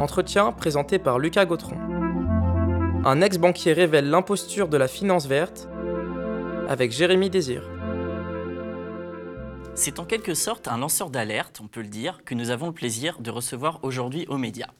Entretien présenté par Lucas Gautron. Un ex-banquier révèle l'imposture de la finance verte avec Jérémy Désir. C'est en quelque sorte un lanceur d'alerte, on peut le dire, que nous avons le plaisir de recevoir aujourd'hui aux médias.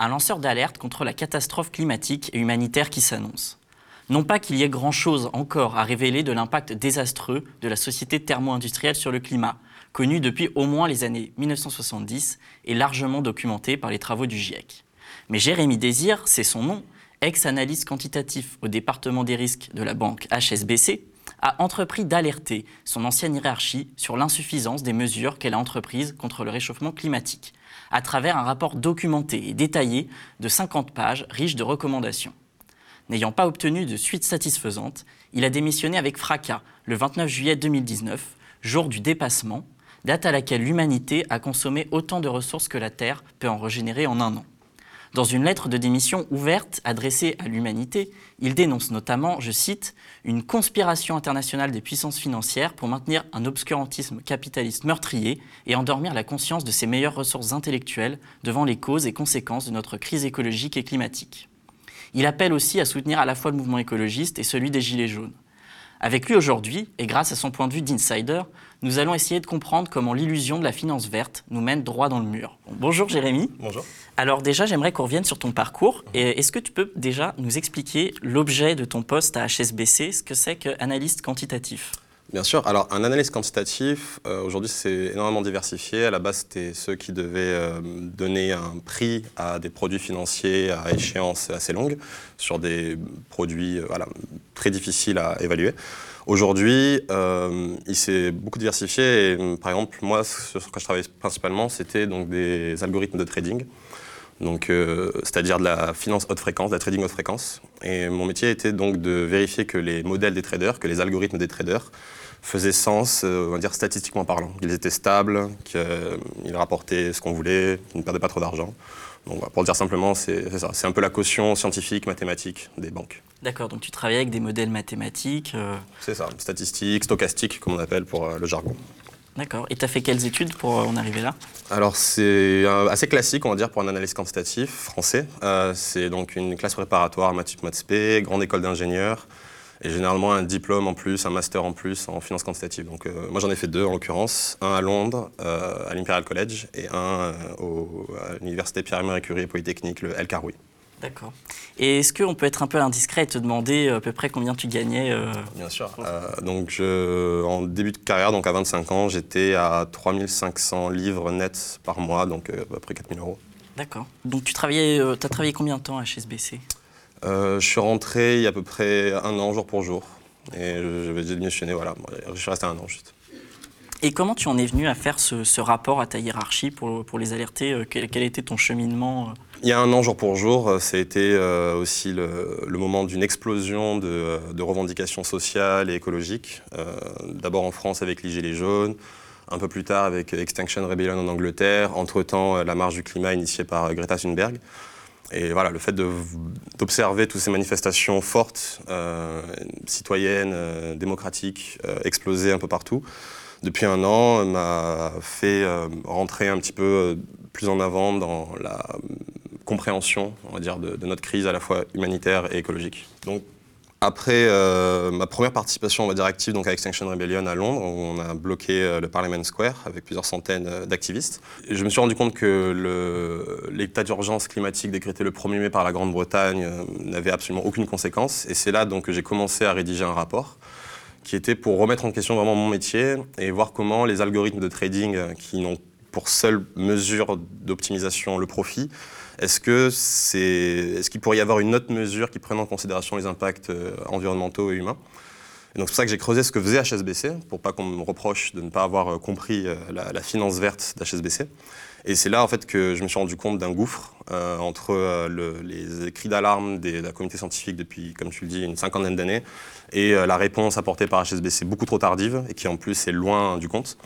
Un lanceur d'alerte contre la catastrophe climatique et humanitaire qui s'annonce. Non pas qu'il y ait grand-chose encore à révéler de l'impact désastreux de la société thermo-industrielle sur le climat, connu depuis au moins les années 1970 et largement documenté par les travaux du GIEC. Mais Jérémy Désir, c'est son nom, ex-analyste quantitatif au département des risques de la banque HSBC, a entrepris d'alerter son ancienne hiérarchie sur l'insuffisance des mesures qu'elle a entreprises contre le réchauffement climatique, à travers un rapport documenté et détaillé de 50 pages riche de recommandations. N'ayant pas obtenu de suite satisfaisante, il a démissionné avec fracas le 29 juillet 2019, jour du dépassement, date à laquelle l'humanité a consommé autant de ressources que la Terre peut en régénérer en un an. Dans une lettre de démission ouverte adressée à l'humanité, il dénonce notamment, je cite, une conspiration internationale des puissances financières pour maintenir un obscurantisme capitaliste meurtrier et endormir la conscience de ses meilleures ressources intellectuelles devant les causes et conséquences de notre crise écologique et climatique. Il appelle aussi à soutenir à la fois le mouvement écologiste et celui des Gilets jaunes. Avec lui aujourd'hui, et grâce à son point de vue d'insider, nous allons essayer de comprendre comment l'illusion de la finance verte nous mène droit dans le mur. bonjour Jérémy. Bonjour. Alors déjà, j'aimerais qu'on revienne sur ton parcours. Est-ce que tu peux déjà nous expliquer l'objet de ton poste à HSBC, ce que c'est qu'analyste quantitatif? Bien sûr. Alors, un analyste quantitatif, euh, aujourd'hui, c'est énormément diversifié. À la base, c'était ceux qui devaient euh, donner un prix à des produits financiers à échéance assez longue sur des produits euh, voilà, très difficiles à évaluer. Aujourd'hui, il s'est beaucoup diversifié. Et, par exemple, moi, ce sur quoi je travaillais principalement, c'était donc des algorithmes de trading. Donc, c'est-à-dire de la finance haute fréquence, de la trading haute fréquence. Et mon métier était donc de vérifier que les modèles des traders, que les algorithmes des traders faisait sens, euh, on va dire statistiquement parlant. Ils étaient stables, qu'ils rapportaient ce qu'on voulait, qu'ils ne perdaient pas trop d'argent. Donc, pour dire simplement, c'est ça. C'est un peu la caution scientifique, mathématique des banques. D'accord, donc tu travailles avec des modèles mathématiques euh, C'est ça, statistiques, stochastiques, comme on appelle pour euh, le jargon. D'accord, et tu as fait quelles études pour en arriver là? Alors, c'est assez classique, on va dire, pour un analyste quantitatif français. c'est donc une classe préparatoire, Maths Maths grande école d'ingénieurs et généralement un diplôme en plus, un master en plus en finance quantitative. Donc euh, moi j'en ai fait deux en l'occurrence, un à Londres, euh, à l'Imperial College, et un euh, à l'université Pierre-Marie Curie et Polytechnique, le El Karoui. D'accord. Et est-ce qu'on peut être un peu indiscret et te demander à peu près combien tu gagnais Bien sûr. donc je, en début de carrière, donc à 25 ans, j'étais à 3500 livres nets par mois, donc à peu près 4000 euros. D'accord. Donc tu travaillais, as travaillé combien de temps à HSBC euh, je suis rentré il y a à peu près un an, jour pour jour. Et je vais démissionner, voilà. Je suis resté un an juste. Et comment tu en es venu à faire ce, rapport à ta hiérarchie pour, pour les alerter euh, quel, quel, était ton cheminement euh Il y a un an, jour pour jour, ça a été aussi le, le moment d'une explosion de, de, revendications sociales et écologiques. D'abord en France avec les Gilets jaunes, un peu plus tard avec Extinction Rebellion en Angleterre, entre-temps la marche du climat initiée par Greta Thunberg. Et voilà, le fait d'observer toutes ces manifestations fortes, euh, citoyennes, euh, démocratiques, euh, exploser un peu partout, depuis un an, m'a fait rentrer un petit peu plus en avant dans la compréhension, on va dire, de, notre crise à la fois humanitaire et écologique. Après euh, ma première participation, on va dire active, donc à Extinction Rebellion à Londres, où on a bloqué euh, le Parliament Square avec plusieurs centaines euh, d'activistes, je me suis rendu compte que l'état d'urgence climatique décrété le 1er mai par la Grande-Bretagne n'avait absolument aucune conséquence. Et c'est là donc que j'ai commencé à rédiger un rapport qui était pour remettre en question vraiment mon métier et voir comment les algorithmes de trading qui n'ont pour seule mesure d'optimisation le profit, est-ce que c'est, est-ce qu'il pourrait y avoir une autre mesure qui prenne en considération les impacts euh, environnementaux et humains? Et donc c'est pour ça que j'ai creusé ce que faisait HSBC, pour pas qu'on me reproche de ne pas avoir euh, compris euh, la, finance verte d'HSBC. Et c'est là en fait que je me suis rendu compte d'un gouffre entre les cris d'alarme de la communauté scientifique depuis, comme tu le dis, une cinquantaine d'années, et la réponse apportée par HSBC beaucoup trop tardive, et qui en plus est loin du compte.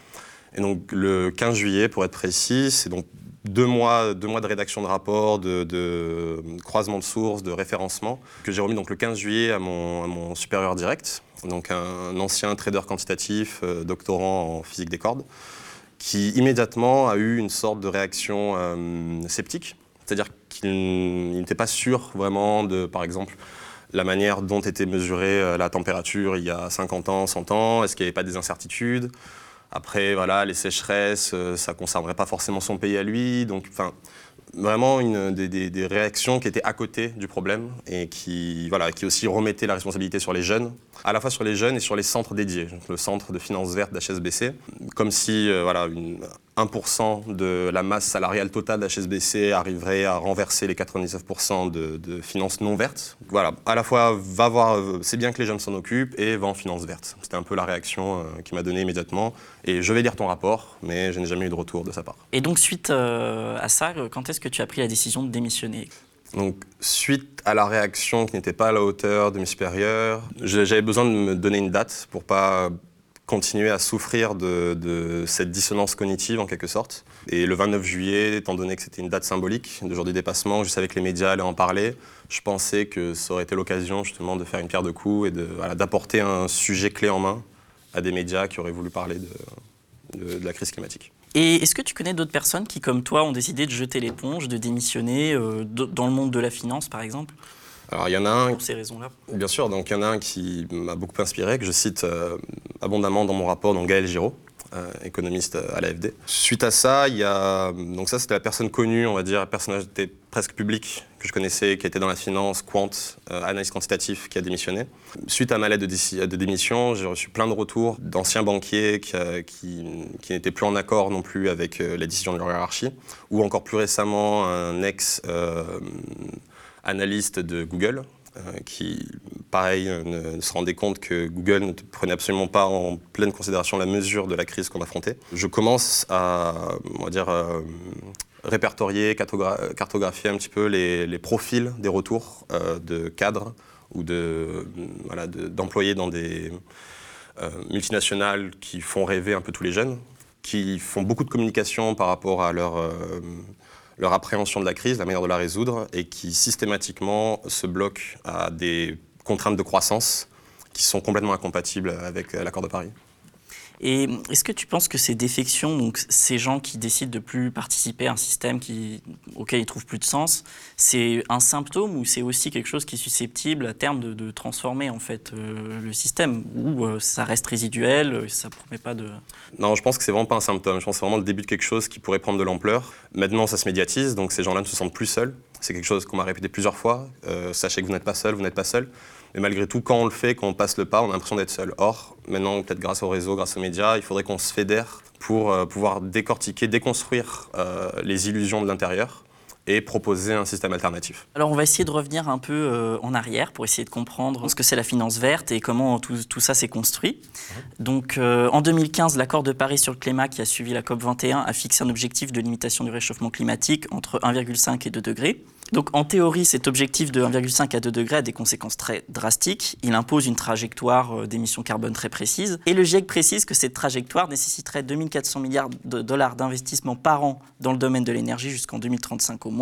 Et donc le 15 juillet, pour être précis, c'est donc deux mois, deux mois de rédaction de rapport, de, croisement de sources, de référencement, que j'ai remis donc le 15 juillet à mon, supérieur direct, donc un, ancien trader quantitatif, euh, doctorant en physique des cordes, qui immédiatement a eu une sorte de réaction euh, sceptique. C'est-à-dire qu'il n'était pas sûr vraiment de, par exemple, la manière dont était mesurée euh, la température il y a 50 ans, 100 ans, est-ce qu'il n'y avait pas des incertitudes? Après, voilà, les sécheresses, euh, ça ne concernerait pas forcément son pays à lui. Donc, enfin, vraiment une, des, réactions qui étaient à côté du problème et qui, aussi remettaient la responsabilité sur les jeunes, à la fois sur les jeunes et sur les centres dédiés, le centre de finances vertes d'HSBC, comme si euh, voilà, une, 1% de la masse salariale totale d'HSBC arriverait à renverser les 99% de, finances non vertes. Voilà, à la fois, va voir, euh, c'est bien que les jeunes s'en occupent et va en finances vertes. C'était un peu la réaction euh, qu'il m'a donnée immédiatement. Et je vais lire ton rapport, mais je n'ai jamais eu de retour de sa part. Et donc, suite euh, à ça, quand est-ce que tu as pris la décision de démissionner? Donc, suite à la réaction qui n'était pas à la hauteur de mes supérieurs, j'avais besoin de me donner une date pour pas continuer à souffrir de, cette dissonance cognitive en quelque sorte. Et le 29 juillet, étant donné que c'était une date symbolique de jour du dépassement, je savais que les médias allaient en parler. Je pensais que ça aurait été l'occasion justement de faire une pierre de coups et d'apporter un sujet clé en main à des médias qui auraient voulu parler de, de la crise climatique. Et est-ce que tu connais d'autres personnes qui, comme toi, ont décidé de jeter l'éponge, de démissionner euh, dans le monde de la finance, par exemple? Alors il y en a un. Pour ces raisons-là. Bien sûr, donc il y en a un qui m'a beaucoup inspiré, que je cite euh, abondamment dans mon rapport, donc Gaël Giraud. Euh, économiste à l'AFD. Suite à ça, il y a donc ça c'était la personne connue, on va dire, personnalité presque publique que je connaissais, qui était dans la finance, quant, euh, analyse quantitative, qui a démissionné. Suite à ma lettre de, démission, j'ai reçu plein de retours d'anciens banquiers qui, qui, qui n'étaient plus en accord non plus avec la décision de leur hiérarchie, ou encore plus récemment un ex analyste de Google, euh, qui, pareil, ne, se rendait compte que Google ne prenait absolument pas en pleine considération la mesure de la crise qu'on affrontait. Je commence à, on va dire, euh, répertorier, cartographier un petit peu les, profils des retours euh, de cadres ou de, voilà, d'employés dans des multinationales qui font rêver un peu tous les jeunes, qui font beaucoup de communication par rapport à leur leur appréhension de la crise, la manière de la résoudre, et qui systématiquement se bloquent à des contraintes de croissance qui sont complètement incompatibles avec l'accord de Paris. Et est-ce que tu penses que ces défections, donc ces gens qui décident de plus participer à un système auquel ils trouvent plus de sens, c'est un symptôme ou c'est aussi quelque chose qui est susceptible à terme de, transformer en fait euh, le système ou euh, ça reste résiduel, euh, ça promet pas de. Non, je pense que c'est vraiment pas un symptôme. Je pense que c'est vraiment le début de quelque chose qui pourrait prendre de l'ampleur. Maintenant, ça se médiatise, donc ces gens-là ne se sentent plus seuls. C'est quelque chose qu'on m'a répété plusieurs fois. sachez que vous n'êtes pas seul, vous n'êtes pas seul. Mais malgré tout, quand on le fait, quand on passe le pas, on a l'impression d'être seul. Or, maintenant, peut-être grâce au réseau, grâce aux médias, il faudrait qu'on se fédère pour euh, pouvoir décortiquer, déconstruire euh, les illusions de l'intérieur et proposer un système alternatif. Alors on va essayer de revenir un peu euh, en arrière pour essayer de comprendre ce que c'est la finance verte et comment tout, tout ça s'est construit. Donc en 2015, l'accord de Paris sur le climat qui a suivi la COP 21 a fixé un objectif de limitation du réchauffement climatique entre 1,5 et 2 degrés. Donc en théorie, cet objectif de 1,5 à 2 degrés a des conséquences très drastiques. Il impose une trajectoire euh, d'émissions carbone très précise. Et le GIEC précise que cette trajectoire nécessiterait 2400 milliards de dollars d'investissement par an dans le domaine de l'énergie jusqu'en 2035 au moins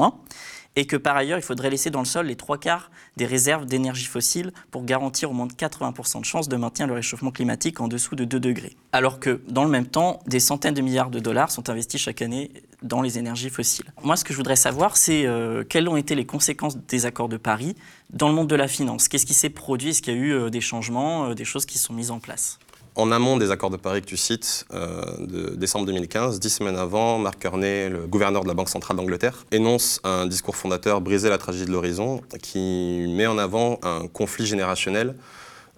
et que par ailleurs, il faudrait laisser dans le sol les trois quarts des réserves d'énergie fossile pour garantir au moins de 80% de chances de maintenir le réchauffement climatique en dessous de 2 degrés. Alors que, dans le même temps, des centaines de milliards de dollars sont investis chaque année dans les énergies fossiles. Moi, ce que je voudrais savoir, c'est euh, quelles ont été les conséquences des accords de Paris dans le monde de la finance? Qu'est-ce qui s'est produit? Est-ce qu'il y a eu euh, des changements, euh, des choses qui sont mises en place? En amont des accords de Paris que tu cites, de décembre 2015, dix semaines avant, Mark Carney, le gouverneur de la Banque centrale d'Angleterre, énonce un discours fondateur, Briser la tragédie de l'horizon, qui met en avant un conflit générationnel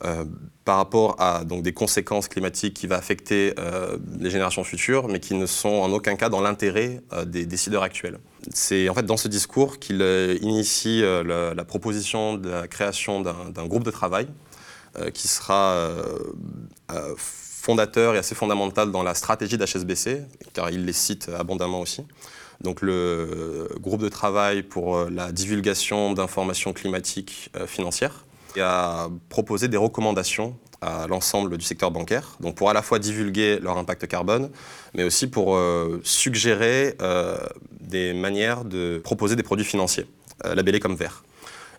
euh, par rapport à donc, des conséquences climatiques qui vont affecter euh, les générations futures, mais qui ne sont en aucun cas dans l'intérêt euh, des décideurs actuels. C'est en fait dans ce discours qu'il initie la, la, proposition de la création d'un groupe de travail qui sera fondateur et assez fondamental dans la stratégie d'HSBC, car il les cite abondamment aussi. Donc le groupe de travail pour la divulgation d'informations climatiques financières et a proposé des recommandations à l'ensemble du secteur bancaire, donc pour à la fois divulguer leur impact carbone, mais aussi pour euh, suggérer euh, des manières de proposer des produits financiers, euh, labellés comme verts.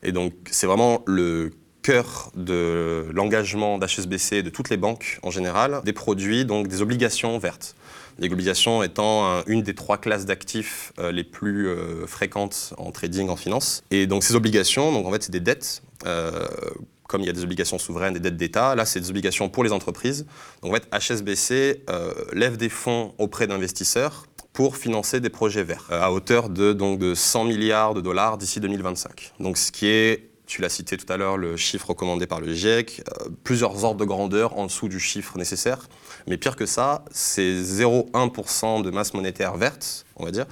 Et donc c'est vraiment le cœur de l'engagement d'HSBC et de toutes les banques en général, des produits, donc des obligations vertes. Les obligations étant une des trois classes d'actifs les plus fréquentes en trading en finance. Et donc ces obligations, donc en fait c'est des dettes comme il y a des obligations souveraines, des dettes d'État, là, c'est des obligations pour les entreprises. Donc, en fait, HSBC euh, lève des fonds auprès d'investisseurs pour financer des projets verts, euh, à hauteur de, donc, de 100 milliards de dollars d'ici 2025. Donc, ce qui est tu l'as cité tout à l'heure, le chiffre recommandé par le GIEC, euh, plusieurs ordres de grandeur en dessous du chiffre nécessaire. Mais pire que ça, c'est 0,1% de masse monétaire verte, on va dire,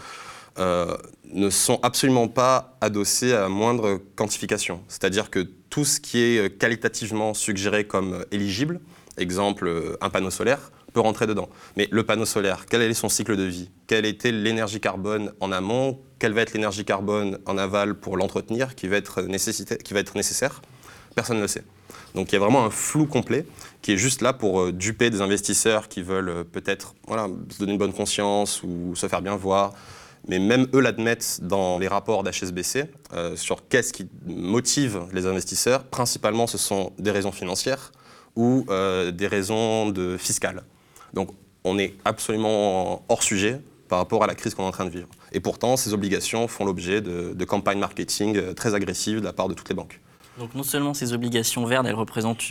euh, ne sont absolument pas adossés à moindre quantification. C'est-à-dire que tout ce qui est euh, qualitativement suggéré comme éligible, exemple un panneau solaire, peut rentrer dedans. Mais le panneau solaire, quel est son cycle de vie? Quelle était l'énergie carbone en amont? Quelle va être l'énergie carbone en aval pour l'entretenir qui, va être nécessaire? Personne ne le sait. Donc il y a vraiment un flou complet qui est juste là pour duper des investisseurs qui veulent peut-être voilà, se donner une bonne conscience ou se faire bien voir, mais même eux l'admettent dans les rapports d'HSBC euh, sur qu'est-ce qui motive les investisseurs. Principalement, ce sont des raisons financières ou euh, des raisons fiscales. Donc, on est absolument hors sujet par rapport à la crise qu'on est en train de vivre. Et pourtant, ces obligations font l'objet de, de campagnes marketing euh, très agressives de la part de toutes les banques. Donc non seulement ces obligations vertes, elles représentent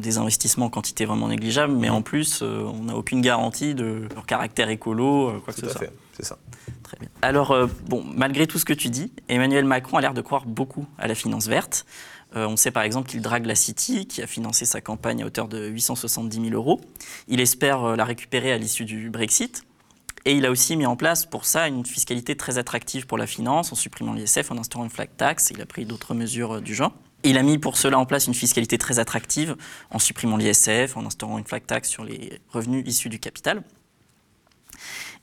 des investissements en quantité vraiment négligeable, mais en plus, euh, on n'a aucune garantie de leur caractère écolo, euh, quoi que ce soit. c'est ça. Très bien. Alors, euh, bon, malgré tout ce que tu dis, Emmanuel Macron a l'air de croire beaucoup à la finance verte. On sait par exemple qu'il drague la City, qui a financé sa campagne à hauteur de 870 000 euros. Il espère la récupérer à l'issue du Brexit. Et il a aussi mis en place pour ça une fiscalité très attractive pour la finance en supprimant l'ISF, en instaurant une flat tax. Il a pris d'autres mesures euh, du genre. Il a mis pour cela en place une fiscalité très attractive en supprimant l'ISF, en instaurant une flat tax sur les revenus issus du capital.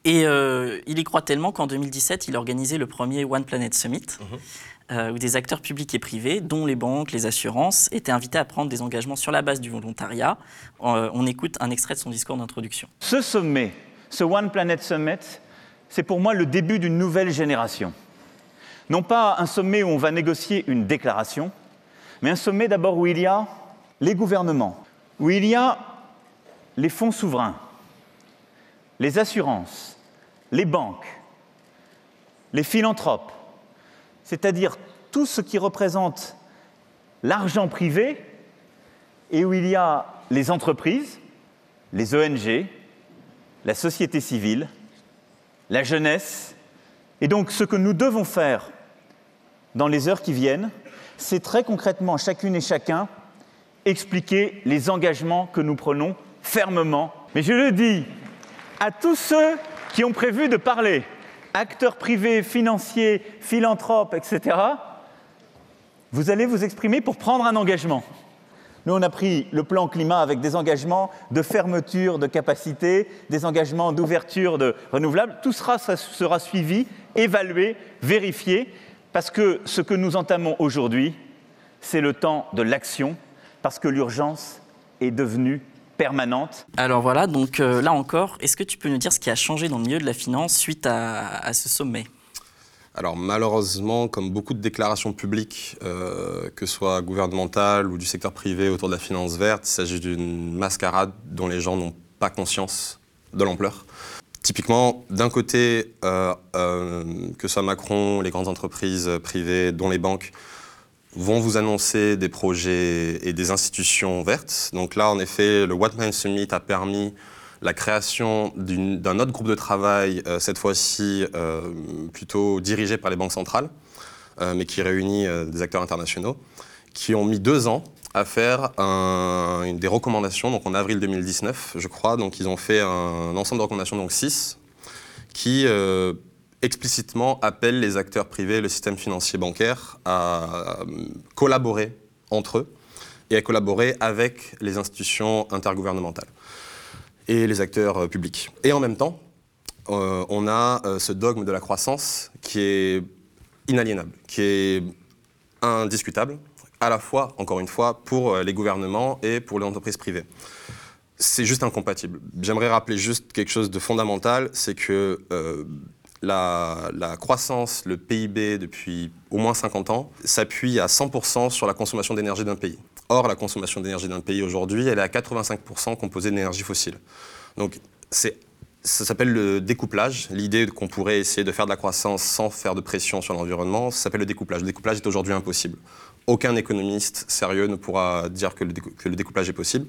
Et euh, il y croit tellement qu'en 2017, il a organisé le premier One Planet Summit, mhm. Euh, où des acteurs publics et privés, dont les banques, les assurances, étaient invités à prendre des engagements sur la base du volontariat. on écoute un extrait de son discours d'introduction. Ce sommet ce One Planet Summit, c'est pour moi le début d'une nouvelle génération. Non pas un sommet où on va négocier une déclaration, mais un sommet d'abord où il y a les gouvernements, où il y a les fonds souverains, les assurances, les banques, les philanthropes, c'est-à-dire tout ce qui représente l'argent privé et où il y a les entreprises, les ONG, la société civile, la jeunesse. Et donc ce que nous devons faire dans les heures qui viennent, c'est très concrètement, chacune et chacun, expliquer les engagements que nous prenons fermement. Mais je le dis à tous ceux qui ont prévu de parler, acteurs privés, financiers, philanthropes, etc., vous allez vous exprimer pour prendre un engagement. Nous, on a pris le plan climat avec des engagements de fermeture de capacité, des engagements d'ouverture de renouvelables. Tout cela sera suivi, évalué, vérifié, parce que ce que nous entamons aujourd'hui, c'est le temps de l'action, parce que l'urgence est devenue permanente. Alors voilà, donc euh, là encore, est-ce que tu peux nous dire ce qui a changé dans le milieu de la finance suite à ce sommet? Alors malheureusement, comme beaucoup de déclarations publiques, euh, que ce soit gouvernementales ou du secteur privé autour de la finance verte, il s'agit d'une mascarade dont les gens n'ont pas conscience de l'ampleur. Typiquement, d'un côté, euh, euh, que ce soit Macron, les grandes entreprises privées, dont les banques, vont vous annoncer des projets et des institutions vertes. Donc là, en effet, le What Summit a permis la création d'un autre groupe de travail, euh, cette fois-ci euh, plutôt dirigé par les banques centrales, euh, mais qui réunit des acteurs internationaux, qui ont mis deux ans à faire des recommandations, donc en avril 2019, je crois. Donc ils ont fait un, ensemble de recommandations, donc six, qui explicitement appellent les acteurs privés, le système financier bancaire, à collaborer entre eux et à collaborer avec les institutions intergouvernementales et les acteurs euh, publics. Et en même temps, euh, on a euh, ce dogme de la croissance qui est inaliénable, qui est indiscutable, à la fois, encore une fois, pour les gouvernements et pour les entreprises privées. C'est juste incompatible. J'aimerais rappeler juste quelque chose de fondamental, c'est que la, croissance, le PIB depuis au moins 50 ans, s'appuie à 100% sur la consommation d'énergie d'un pays. Or, la consommation d'énergie d'un pays aujourd'hui, elle est à 85% composée d'énergie fossile. Donc, ça s'appelle le découplage. L'idée qu'on pourrait essayer de faire de la croissance sans faire de pression sur l'environnement, ça s'appelle le découplage. Le découplage est aujourd'hui impossible. Aucun économiste sérieux ne pourra dire que le, découplage est possible.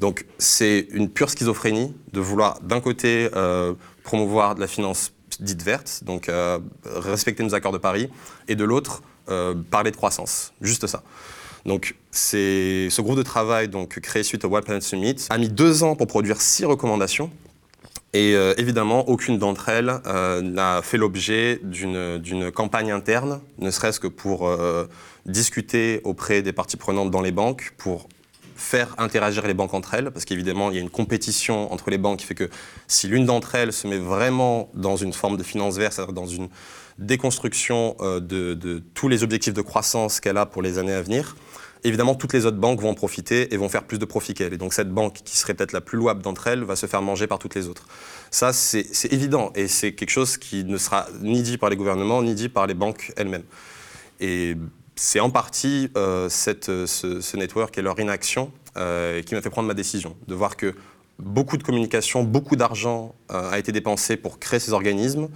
Donc c'est une pure schizophrénie de vouloir d'un côté euh, promouvoir de la finance dite verte, donc euh, respecter nos accords de Paris, et de l'autre euh, parler de croissance. Juste ça. Donc, ce groupe de travail donc, créé suite au World Planet Summit a mis deux ans pour produire six recommandations et euh, évidemment, aucune d'entre elles n'a fait l'objet d'une campagne interne, ne serait-ce que pour discuter auprès des parties prenantes dans les banques, pour faire interagir les banques entre elles, parce qu'évidemment, il y a une compétition entre les banques qui fait que si l'une d'entre elles se met vraiment dans une forme de finance verte, c'est-à-dire dans une déconstruction de, de, tous les objectifs de croissance qu'elle a pour les années à venir, évidemment, toutes les autres banques vont en profiter et vont faire plus de profit qu'elle. Et donc, cette banque, qui serait peut-être la plus louable d'entre elles, va se faire manger par toutes les autres. Ça, c'est évident. Et c'est quelque chose qui ne sera ni dit par les gouvernements, ni dit par les banques elles-mêmes. Et c'est en partie euh, cette, ce, network et leur inaction euh, qui m'a fait prendre ma décision. De voir que beaucoup de communication, beaucoup d'argent euh, a été dépensé pour créer ces organismes,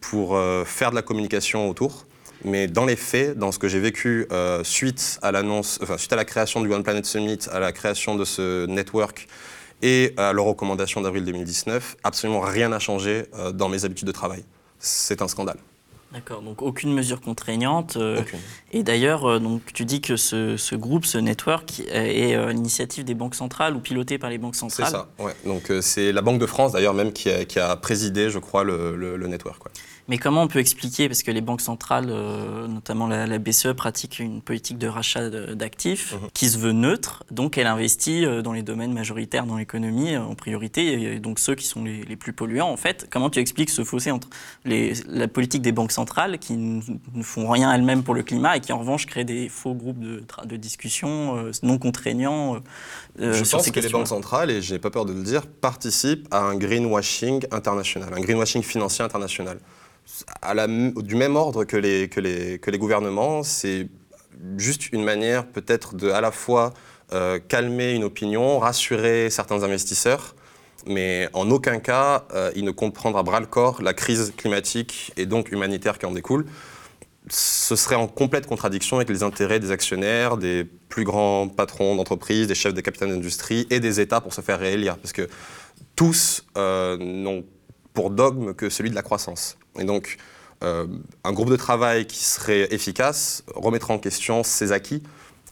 pour faire de la communication autour. Mais dans les faits, dans ce que j'ai vécu euh, suite à l'annonce, enfin, suite à la création du One Planet Summit, à la création de ce network et à leurs recommandations d'avril 2019, absolument rien n'a changé euh, dans mes habitudes de travail. C'est un scandale. D'accord, donc aucune mesure contraignante. Euh, et d'ailleurs, donc tu dis que ce, groupe, ce network, est à l'initiative des banques centrales ou piloté par les banques centrales. C'est ça, ouais. Donc c'est la Banque de France d'ailleurs même qui a, présidé, je crois, le, le, network. Mais comment on peut expliquer, parce que les banques centrales, euh, notamment la, BCE, pratiquent une politique de rachat d'actifs mhm. qui se veut neutre, donc elle investit euh, dans les domaines majoritaires dans l'économie euh, en priorité, et donc ceux qui sont les, plus polluants en fait. Comment tu expliques ce fossé entre les, la politique des banques centrales qui ne font rien elles-mêmes pour le climat et qui en revanche créent des faux groupes de, de discussion non contraignants Je pense que les banques centrales, et je n'ai pas peur de le dire, participent à un greenwashing international, un greenwashing financier international du même ordre que les, gouvernements. C'est juste une manière peut-être de à la fois euh, calmer une opinion, rassurer certains investisseurs, mais en aucun cas euh, il ne comprendra bras le corps la crise climatique et donc humanitaire qui en découle. Ce serait en complète contradiction avec les intérêts des actionnaires, des plus grands patrons d'entreprise, des chefs des capitaines d'industrie et des États pour se faire réélire, parce que tous euh, n'ont pour dogme que celui de la croissance. Et donc, euh, un groupe de travail qui serait efficace remettrait en question ses acquis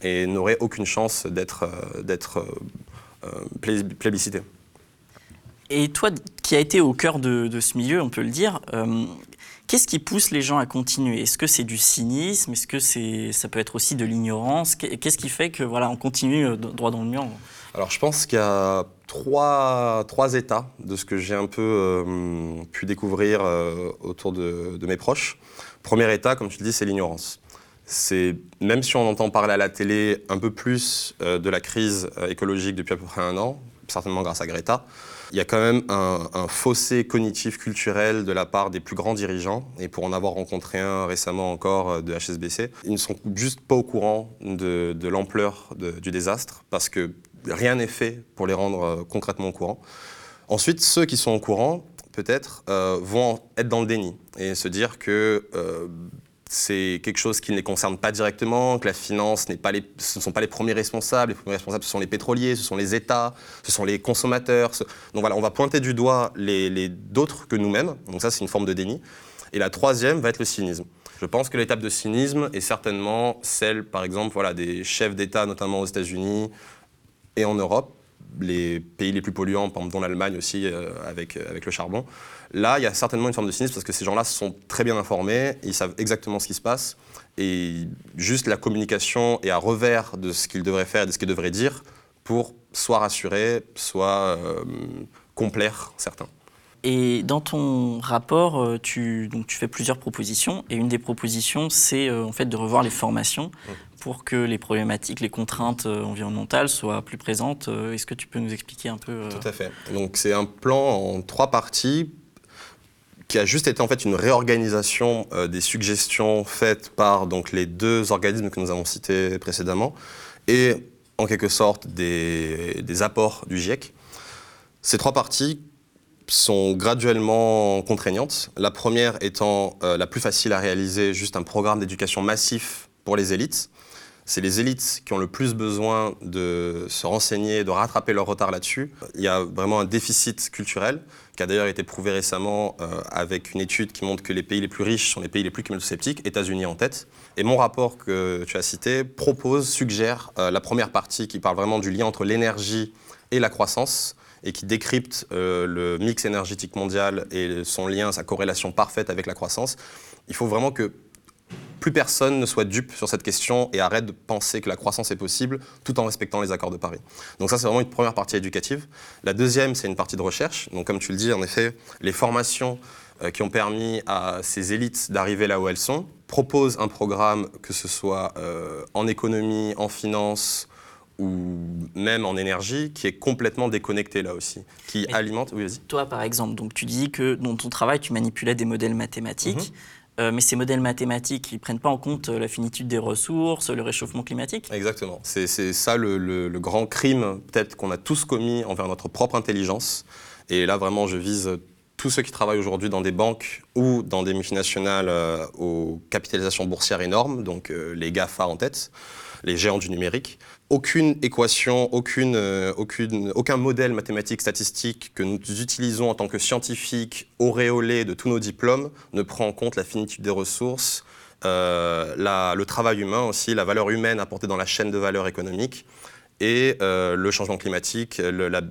et n'aurait aucune chance d'être euh, euh, plébiscité. Et toi, qui as été au cœur de, ce milieu, on peut le dire, qu'est-ce qui pousse les gens à continuer? Est-ce que c'est du cynisme? Est-ce que c'est, ça peut être aussi de l'ignorance? Qu'est-ce qui fait que voilà, on continue droit dans le mur? Alors, je pense qu'il y a trois, trois états de ce que j'ai un peu euh, pu découvrir euh, autour de, mes proches. Premier état, comme tu le dis, c'est l'ignorance. C'est même si on entend parler à la télé un peu plus euh, de la crise écologique depuis à peu près un an, certainement grâce à Greta, il y a quand même un, fossé cognitif culturel de la part des plus grands dirigeants, et pour en avoir rencontré un récemment encore de HSBC, ils ne sont juste pas au courant de, de l'ampleur du désastre, parce que rien n'est fait pour les rendre euh, concrètement au courant. Ensuite, ceux qui sont au courant, peut-être, euh, vont être dans le déni et se dire que euh, c'est quelque chose qui ne les concerne pas directement, que la finance pas les, ce ne sont pas les premiers responsables. Les premiers responsables, ce sont les pétroliers, ce sont les États, ce sont les consommateurs. Donc voilà, on va pointer du doigt les, les d'autres que nous-mêmes. Donc ça, c'est une forme de déni. Et la troisième va être le cynisme. Je pense que l'étape de cynisme est certainement celle, par exemple, voilà, des chefs d'État, notamment aux États-Unis, et en Europe, les pays les plus polluants, par exemple, dont l'Allemagne aussi, euh, avec, euh, avec le charbon. Là, il y a certainement une forme de cynisme parce que ces gens-là sont très bien informés, ils savent exactement ce qui se passe, et juste la communication est à revers de ce qu'ils devraient faire de ce qu'ils devraient dire pour soit rassurer, soit euh, complaire certains. Et dans ton rapport, tu, donc, tu fais plusieurs propositions. Et une des propositions, c'est en fait de revoir les formations pour que les problématiques, les contraintes euh, environnementales soient plus présentes. Est-ce que tu peux nous expliquer un peu Tout à fait. Donc c'est un plan en trois parties qui a juste été en fait une réorganisation des suggestions faites par donc, les deux organismes que nous avons cités précédemment et en quelque sorte des, apports du GIEC. Ces trois parties sont graduellement contraignantes. La première étant euh, la plus facile à réaliser, juste un programme d'éducation massif pour les élites. C'est les élites qui ont le plus besoin de se renseigner, de rattraper leur retard là-dessus. Il y a vraiment un déficit culturel qui a d'ailleurs été prouvé récemment euh, avec une étude qui montre que les pays les plus riches sont les pays les plus climato-sceptiques, États-Unis en tête. Et mon rapport que tu as cité propose, suggère euh, la première partie qui parle vraiment du lien entre l'énergie et la croissance et qui décrypte euh, le mix énergétique mondial et son lien, sa corrélation parfaite avec la croissance. Il faut vraiment que plus personne ne soit dupe sur cette question et arrête de penser que la croissance est possible tout en respectant les accords de Paris. Donc ça, c'est vraiment une première partie éducative. La deuxième, c'est une partie de recherche. Donc comme tu le dis, en effet, les formations euh, qui ont permis à ces élites d'arriver là où elles sont proposent un programme, que ce soit euh, en économie, en finance, ou même en énergie, qui est complètement déconnecté là aussi, qui alimente. Oui, vas-y. Toi, par exemple, donc tu dis que dans ton travail, tu manipulais des modèles mathématiques. Mhm. Euh, mais ces modèles mathématiques, ils ne prennent pas en compte euh, la finitude des ressources, le réchauffement climatique Exactement. C'est ça le, grand crime, peut-être, qu'on a tous commis envers notre propre intelligence. Et là, vraiment, je vise tous ceux qui travaillent aujourd'hui dans des banques ou dans des multinationales euh, aux capitalisations boursières énormes, donc les GAFA en tête, les géants du numérique aucune équation, aucune, euh, aucune, aucun modèle mathématique statistique que nous utilisons en tant que scientifiques auréolés de tous nos diplômes ne prend en compte la finitude des ressources, euh, le travail humain aussi, la valeur humaine apportée dans la chaîne de valeur économique et euh, le changement climatique,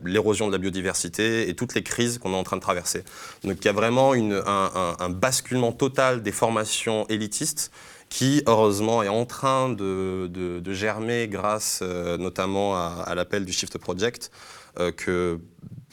l'érosion de la biodiversité et toutes les crises qu'on est en train de traverser. Donc il y a vraiment un basculement total des formations élitistes qui, heureusement, est en train de, germer grâce euh, notamment à, l'appel du Shift Project, euh, que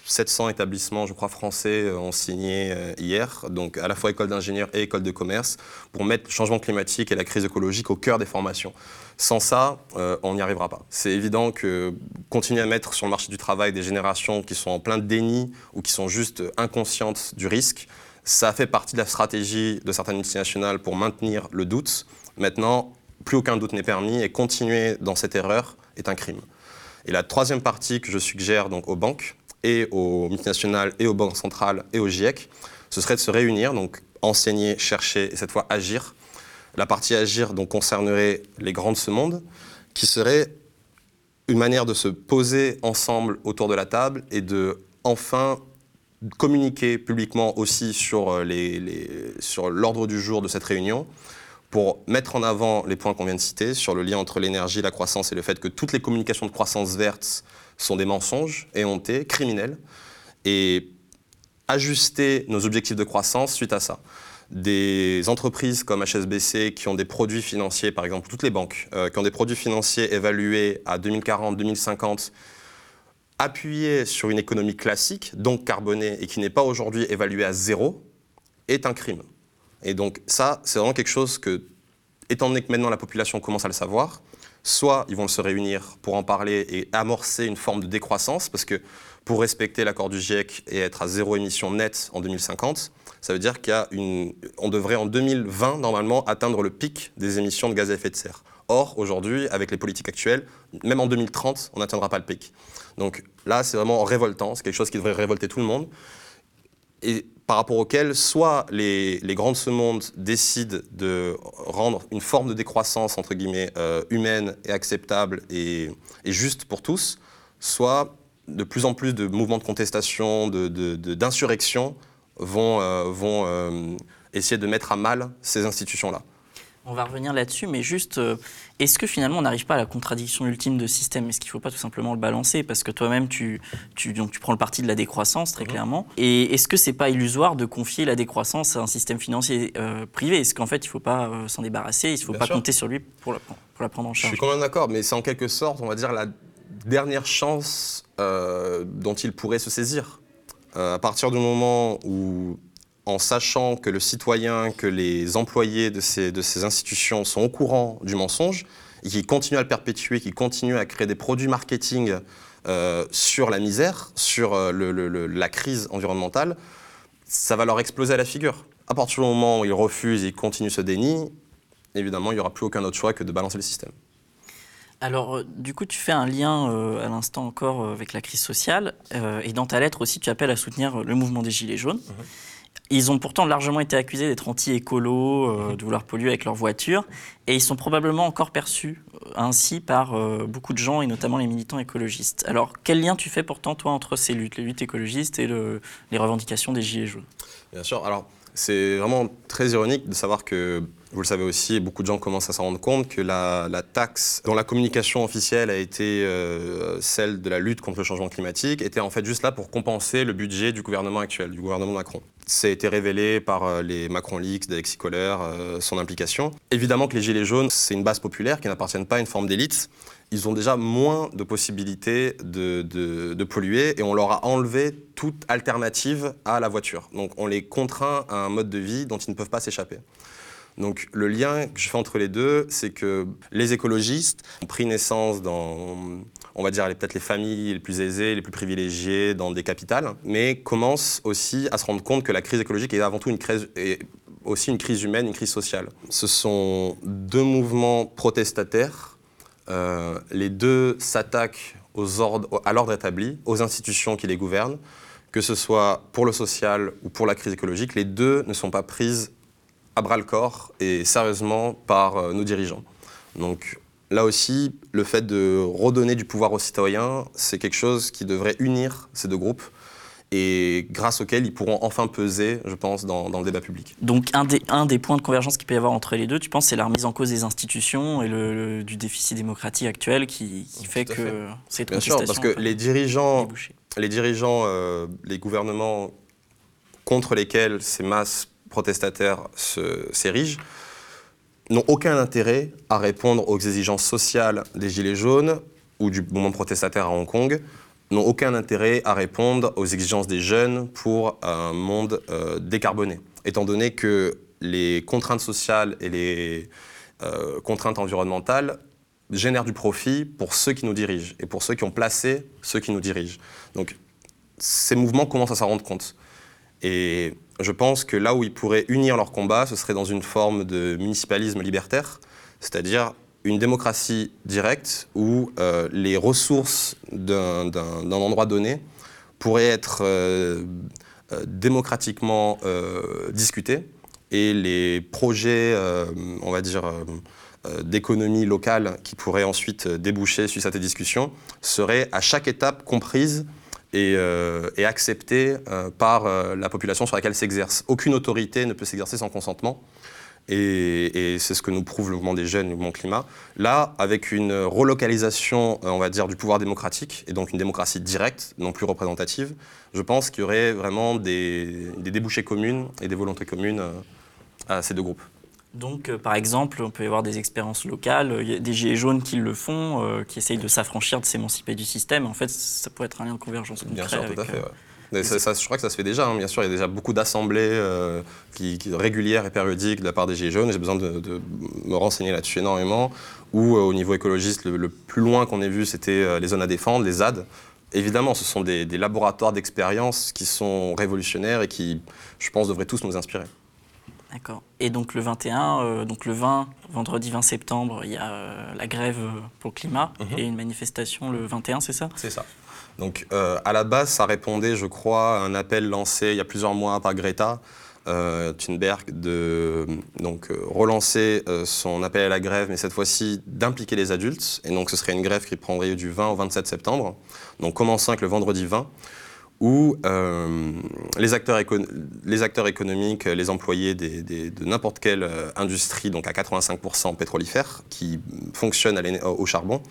700 établissements, je crois, français euh, ont signé hier, donc à la fois école d'ingénieurs et école de commerce, pour mettre le changement climatique et la crise écologique au cœur des formations. Sans ça, on n'y arrivera pas. C'est évident que continuer à mettre sur le marché du travail des générations qui sont en plein déni ou qui sont juste inconscientes du risque, ça fait partie de la stratégie de certaines multinationales pour maintenir le doute. Maintenant, plus aucun doute n'est permis et continuer dans cette erreur est un crime. Et la troisième partie que je suggère donc aux banques et aux multinationales et aux banques centrales et aux GIEC, ce serait de se réunir, donc enseigner, chercher et cette fois agir. La partie agir donc concernerait les grands de ce monde, qui serait une manière de se poser ensemble autour de la table et de enfin communiquer publiquement aussi sur, euh, sur l'ordre du jour de cette réunion pour mettre en avant les points qu'on vient de citer sur le lien entre l'énergie, la croissance et le fait que toutes les communications de croissance verte sont des mensonges, éhontés, criminels, et ajuster nos objectifs de croissance suite à ça. Des entreprises comme HSBC qui ont des produits financiers, par exemple toutes les banques, euh, qui ont des produits financiers évalués à 2040, 2050, appuyé sur une économie classique, donc carbonée, et qui n'est pas aujourd'hui évaluée à zéro, est un crime. Et donc ça, c'est vraiment quelque chose que, étant donné que maintenant la population commence à le savoir, soit ils vont se réunir pour en parler et amorcer une forme de décroissance, parce que pour respecter l'accord du GIEC et être à zéro émission nette en 2050, ça veut dire qu'on devrait en 2020 normalement atteindre le pic des émissions de gaz à effet de serre. Or, aujourd'hui, avec les politiques actuelles, même en 2030, on n'atteindra pas le pic. Donc là, c'est vraiment révoltant, c'est quelque chose qui devrait révolter tout le monde. Et par rapport auquel, soit les, grands de ce monde décident de rendre une forme de décroissance, entre guillemets, euh, humaine et acceptable et, juste pour tous, soit de plus en plus de mouvements de contestation, d'insurrection de, vont, euh, vont euh, essayer de mettre à mal ces institutions-là. On va revenir là-dessus, mais juste, euh, est-ce que finalement on n'arrive pas à la contradiction ultime de système? Est-ce qu'il ne faut pas tout simplement le balancer? Parce que toi-même, tu, tu, donc, tu prends le parti de la décroissance, très mhm. clairement. Et est-ce que c'est pas illusoire de confier la décroissance à un système financier euh, privé? Est-ce qu'en fait, il ne faut pas euh, s'en débarrasser? Il ne faut pas compter sur lui pour la, pour la, prendre en charge Je suis quand même d'accord, mais c'est en quelque sorte, on va dire, la dernière chance dont il pourrait se saisir. à partir du moment où en sachant que le citoyen, que les employés de ces, de ces institutions sont au courant du mensonge, et qui continuent à le perpétuer, qui continuent à créer des produits marketing euh, sur la misère, sur euh, le, la crise environnementale, ça va leur exploser à la figure. À partir du moment où ils refusent et continuent ce déni, évidemment, il n'y aura plus aucun autre choix que de balancer le système. Alors, euh, du coup, tu fais un lien euh, à l'instant encore avec la crise sociale. et dans ta lettre aussi, tu appelles à soutenir le mouvement des Gilets jaunes. Ils ont pourtant largement été accusés d'être anti-écolo, euh, de vouloir polluer avec leurs voitures. Et ils sont probablement encore perçus euh, ainsi par euh, beaucoup de gens, et notamment les militants écologistes. Alors, quel lien tu fais pourtant, toi, entre ces luttes, les luttes écologistes et le- les revendications des Gilets jaunes? Bien sûr. Alors, c'est vraiment très ironique de savoir que, vous le savez aussi, beaucoup de gens commencent à s'en rendre compte, que la, la taxe dont la communication officielle a été euh, celle de la lutte contre le changement climatique était en fait juste là pour compenser le budget du gouvernement actuel, du gouvernement Macron. Ça a été révélé par euh, les Macron Leaks d'Alexis Kohler, euh, son implication. Évidemment que les Gilets jaunes, c'est une base populaire qui n'appartiennent pas à une forme d'élite. Ils ont déjà moins de possibilités de, de- de polluer et on leur a enlevé toute alternative à la voiture. Donc on les contraint à un mode de vie dont ils ne peuvent pas s'échapper. Donc le lien que je fais entre les deux, c'est que les écologistes ont pris naissance dans, on va dire, peut-être les familles les plus aisées, les plus privilégiées dans des capitales, mais commencent aussi à se rendre compte que la crise écologique est avant tout une crise, aussi une crise humaine, une crise sociale. Ce sont deux mouvements protestataires. Euh, les deux s'attaquent aux ordres, à l'ordre établi, aux institutions qui les gouvernent, que ce soit pour le social ou pour la crise écologique. Les deux ne sont pas prises à bras le corps et sérieusement par euh, nos dirigeants. Donc là aussi, le fait de redonner du pouvoir aux citoyens, c'est quelque chose qui devrait unir ces deux groupes et grâce auquel ils pourront enfin peser, je pense, dans, dans le débat public. Donc un des, un des points de convergence qu'il peut y avoir entre les deux, tu penses, c'est la remise en cause des institutions et le, le- du déficit démocratique actuel qui, qui fait que fait. cette Bien sûr, parce que les dirigeants, les dirigeants, euh, les gouvernements contre lesquels ces masses protestataires s'érigent n'ont aucun intérêt à répondre aux exigences sociales des Gilets jaunes ou du mouvement protestataire à Hong Kong, n'ont aucun intérêt à répondre aux exigences des jeunes pour un monde euh, décarboné, étant donné que les contraintes sociales et les euh, contraintes environnementales génèrent du profit pour ceux qui nous dirigent et pour ceux qui ont placé ceux qui nous dirigent. Donc ces mouvements commencent à s'en rendre compte. Et je pense que là où ils pourraient unir leur combat, ce serait dans une forme de municipalisme libertaire, c'est-à-dire une démocratie directe où euh, les ressources d'un endroit donné pourraient être euh, euh, démocratiquement discutées et les projets, on va dire, d'économie locale qui pourraient ensuite déboucher sur cette discussion seraient à chaque étape comprises et, euh, et acceptées euh, par euh, la population sur laquelle s'exerce. Aucune autorité ne peut s'exercer sans consentement. Et, et c'est ce que nous prouve le mouvement des jeunes, le mouvement climat. Là, avec une relocalisation, euh, on va dire, du pouvoir démocratique, et donc une démocratie directe, non plus représentative, je pense qu'il y aurait vraiment des, des débouchés communes et des volontés communes euh, à ces deux groupes. Donc, euh, par exemple, on peut y avoir des expériences locales, il y a des gilets jaunes qui le font, euh, qui essayent de s'affranchir, de s'émanciper du système. En fait, ça pourrait être un lien de convergence Bien sûr, tout à fait. euh, ouais. Mais ça- ça- je crois que ça se fait déjà, hein, bien sûr. Il y a déjà beaucoup d'assemblées euh, qui, qui- régulières et périodiques de la part des Gilets jaunes. J'ai besoin de, de me renseigner là-dessus énormément. Ou euh, au niveau écologiste, le, le plus loin qu'on ait vu, c'était euh, les zones à défendre, les ZAD. Évidemment, ce sont des, des laboratoires d'expérience qui sont révolutionnaires et qui, je pense, devraient tous nous inspirer. D'accord. Et donc le 21, euh, donc le 20, vendredi 20 septembre, il y a euh, la grève pour le climat Mhm. et une manifestation le 21, c'est ça? C'est ça. Donc, euh, à la base, ça répondait, je crois, à un appel lancé il y a plusieurs mois par Greta euh, Thunberg de donc, euh, relancer euh, son appel à la grève, mais cette fois-ci d'impliquer les adultes. Et donc, ce serait une grève qui prendrait du 20 au 27 septembre. Donc, commençant avec le vendredi 20 où euh, les, acteurs économiques, les employés de n'importe quelle euh, industrie, donc à 85% pétrolifère, qui l'éne- au charbon,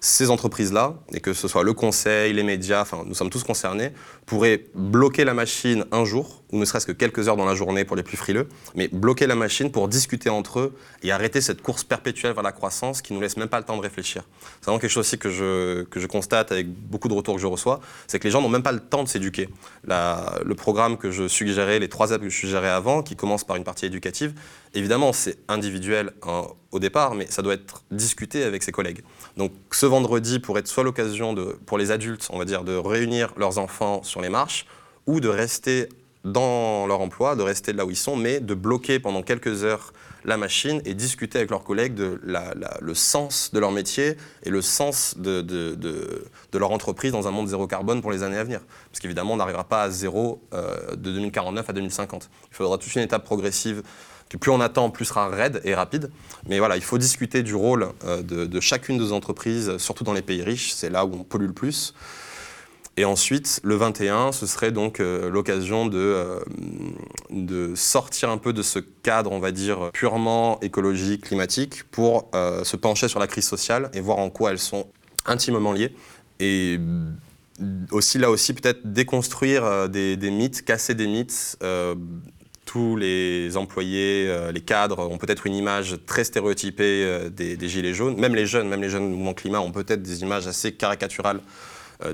ces entreprises-là, et que ce soit le conseil, les médias, enfin nous sommes tous concernés, pourraient bloquer la machine un jour, ou ne serait-ce que quelques heures dans la journée pour les plus frileux, mais bloquer la machine pour discuter entre eux et arrêter cette course perpétuelle vers la croissance qui nous laisse même pas le temps de réfléchir. C'est vraiment quelque chose aussi que je, que je constate avec beaucoup de retours que je reçois, c'est que les gens n'ont même pas le temps de s'éduquer. Le programme que je suggérais, les trois apps que je suggérais avant, qui commencent par une partie éducative, évidemment c'est individuel hein, au départ, mais ça doit être discuté avec ses collègues. Donc ce vendredi pourrait être soit l'occasion pour les adultes, on va dire, de réunir leurs enfants sur les marches, ou de rester dans leur emploi, de rester là où ils sont, mais de bloquer pendant quelques heures la machine et discuter avec leurs collègues de le sens de leur métier et le sens de, de, leur entreprise dans un monde zéro carbone pour les années à venir. Parce qu'évidemment, on n'arrivera pas à zéro euh, de 2049 à 2050. Il faudra toute une étape progressive que plus on attend, plus sera raide et rapide. Mais voilà, il faut discuter du rôle euh, de, chacune des entreprises, surtout dans les pays riches, c'est là où on pollue le plus. Et ensuite, le 21, ce serait donc euh, l'occasion de, euh, de sortir un peu de ce cadre, on va dire, purement écologique, climatique, pour se pencher sur la crise sociale et voir en quoi elles sont intimement liées. Et aussi, là aussi, peut-être déconstruire des, des, mythes, casser des mythes tous les employés, euh, les cadres ont peut-être une image très stéréotypée euh, des, gilets jaunes. Même les jeunes, même les jeunes du mouvement climat ont peut-être des images assez caricaturales euh,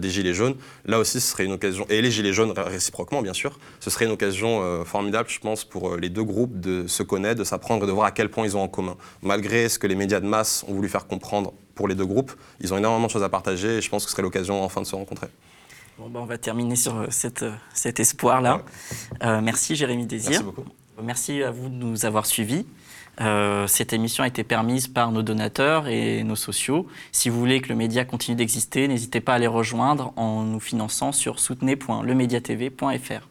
des gilets jaunes. Là aussi, ce serait une occasion, et les gilets jaunes réciproquement, bien sûr, ce serait une occasion formidable, je pense, pour les deux groupes de se connaître, de s'apprendre et de voir à quel point ils ont en commun. Malgré ce que les médias de masse ont voulu faire comprendre pour les deux groupes, ils ont énormément de choses à partager et je pense que ce serait l'occasion enfin de se rencontrer. Bon, ben, on va terminer sur euh, cette, euh, cet espoir-là. Euh, merci Jérémy Désir. Merci beaucoup. Merci à vous de nous avoir suivis. Cette émission a été permise par nos donateurs et nos sociaux. Si vous voulez que le média continue d'exister, n'hésitez pas à les rejoindre en nous finançant sur soutenez.lemediatv.fr.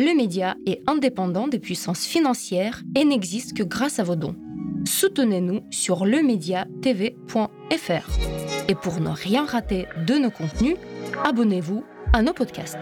Le média est indépendant des puissances financières et n'existe que grâce à vos dons. Soutenez-nous sur lemediatv.fr. Et pour ne rien rater de nos contenus, abonnez-vous à nos podcasts.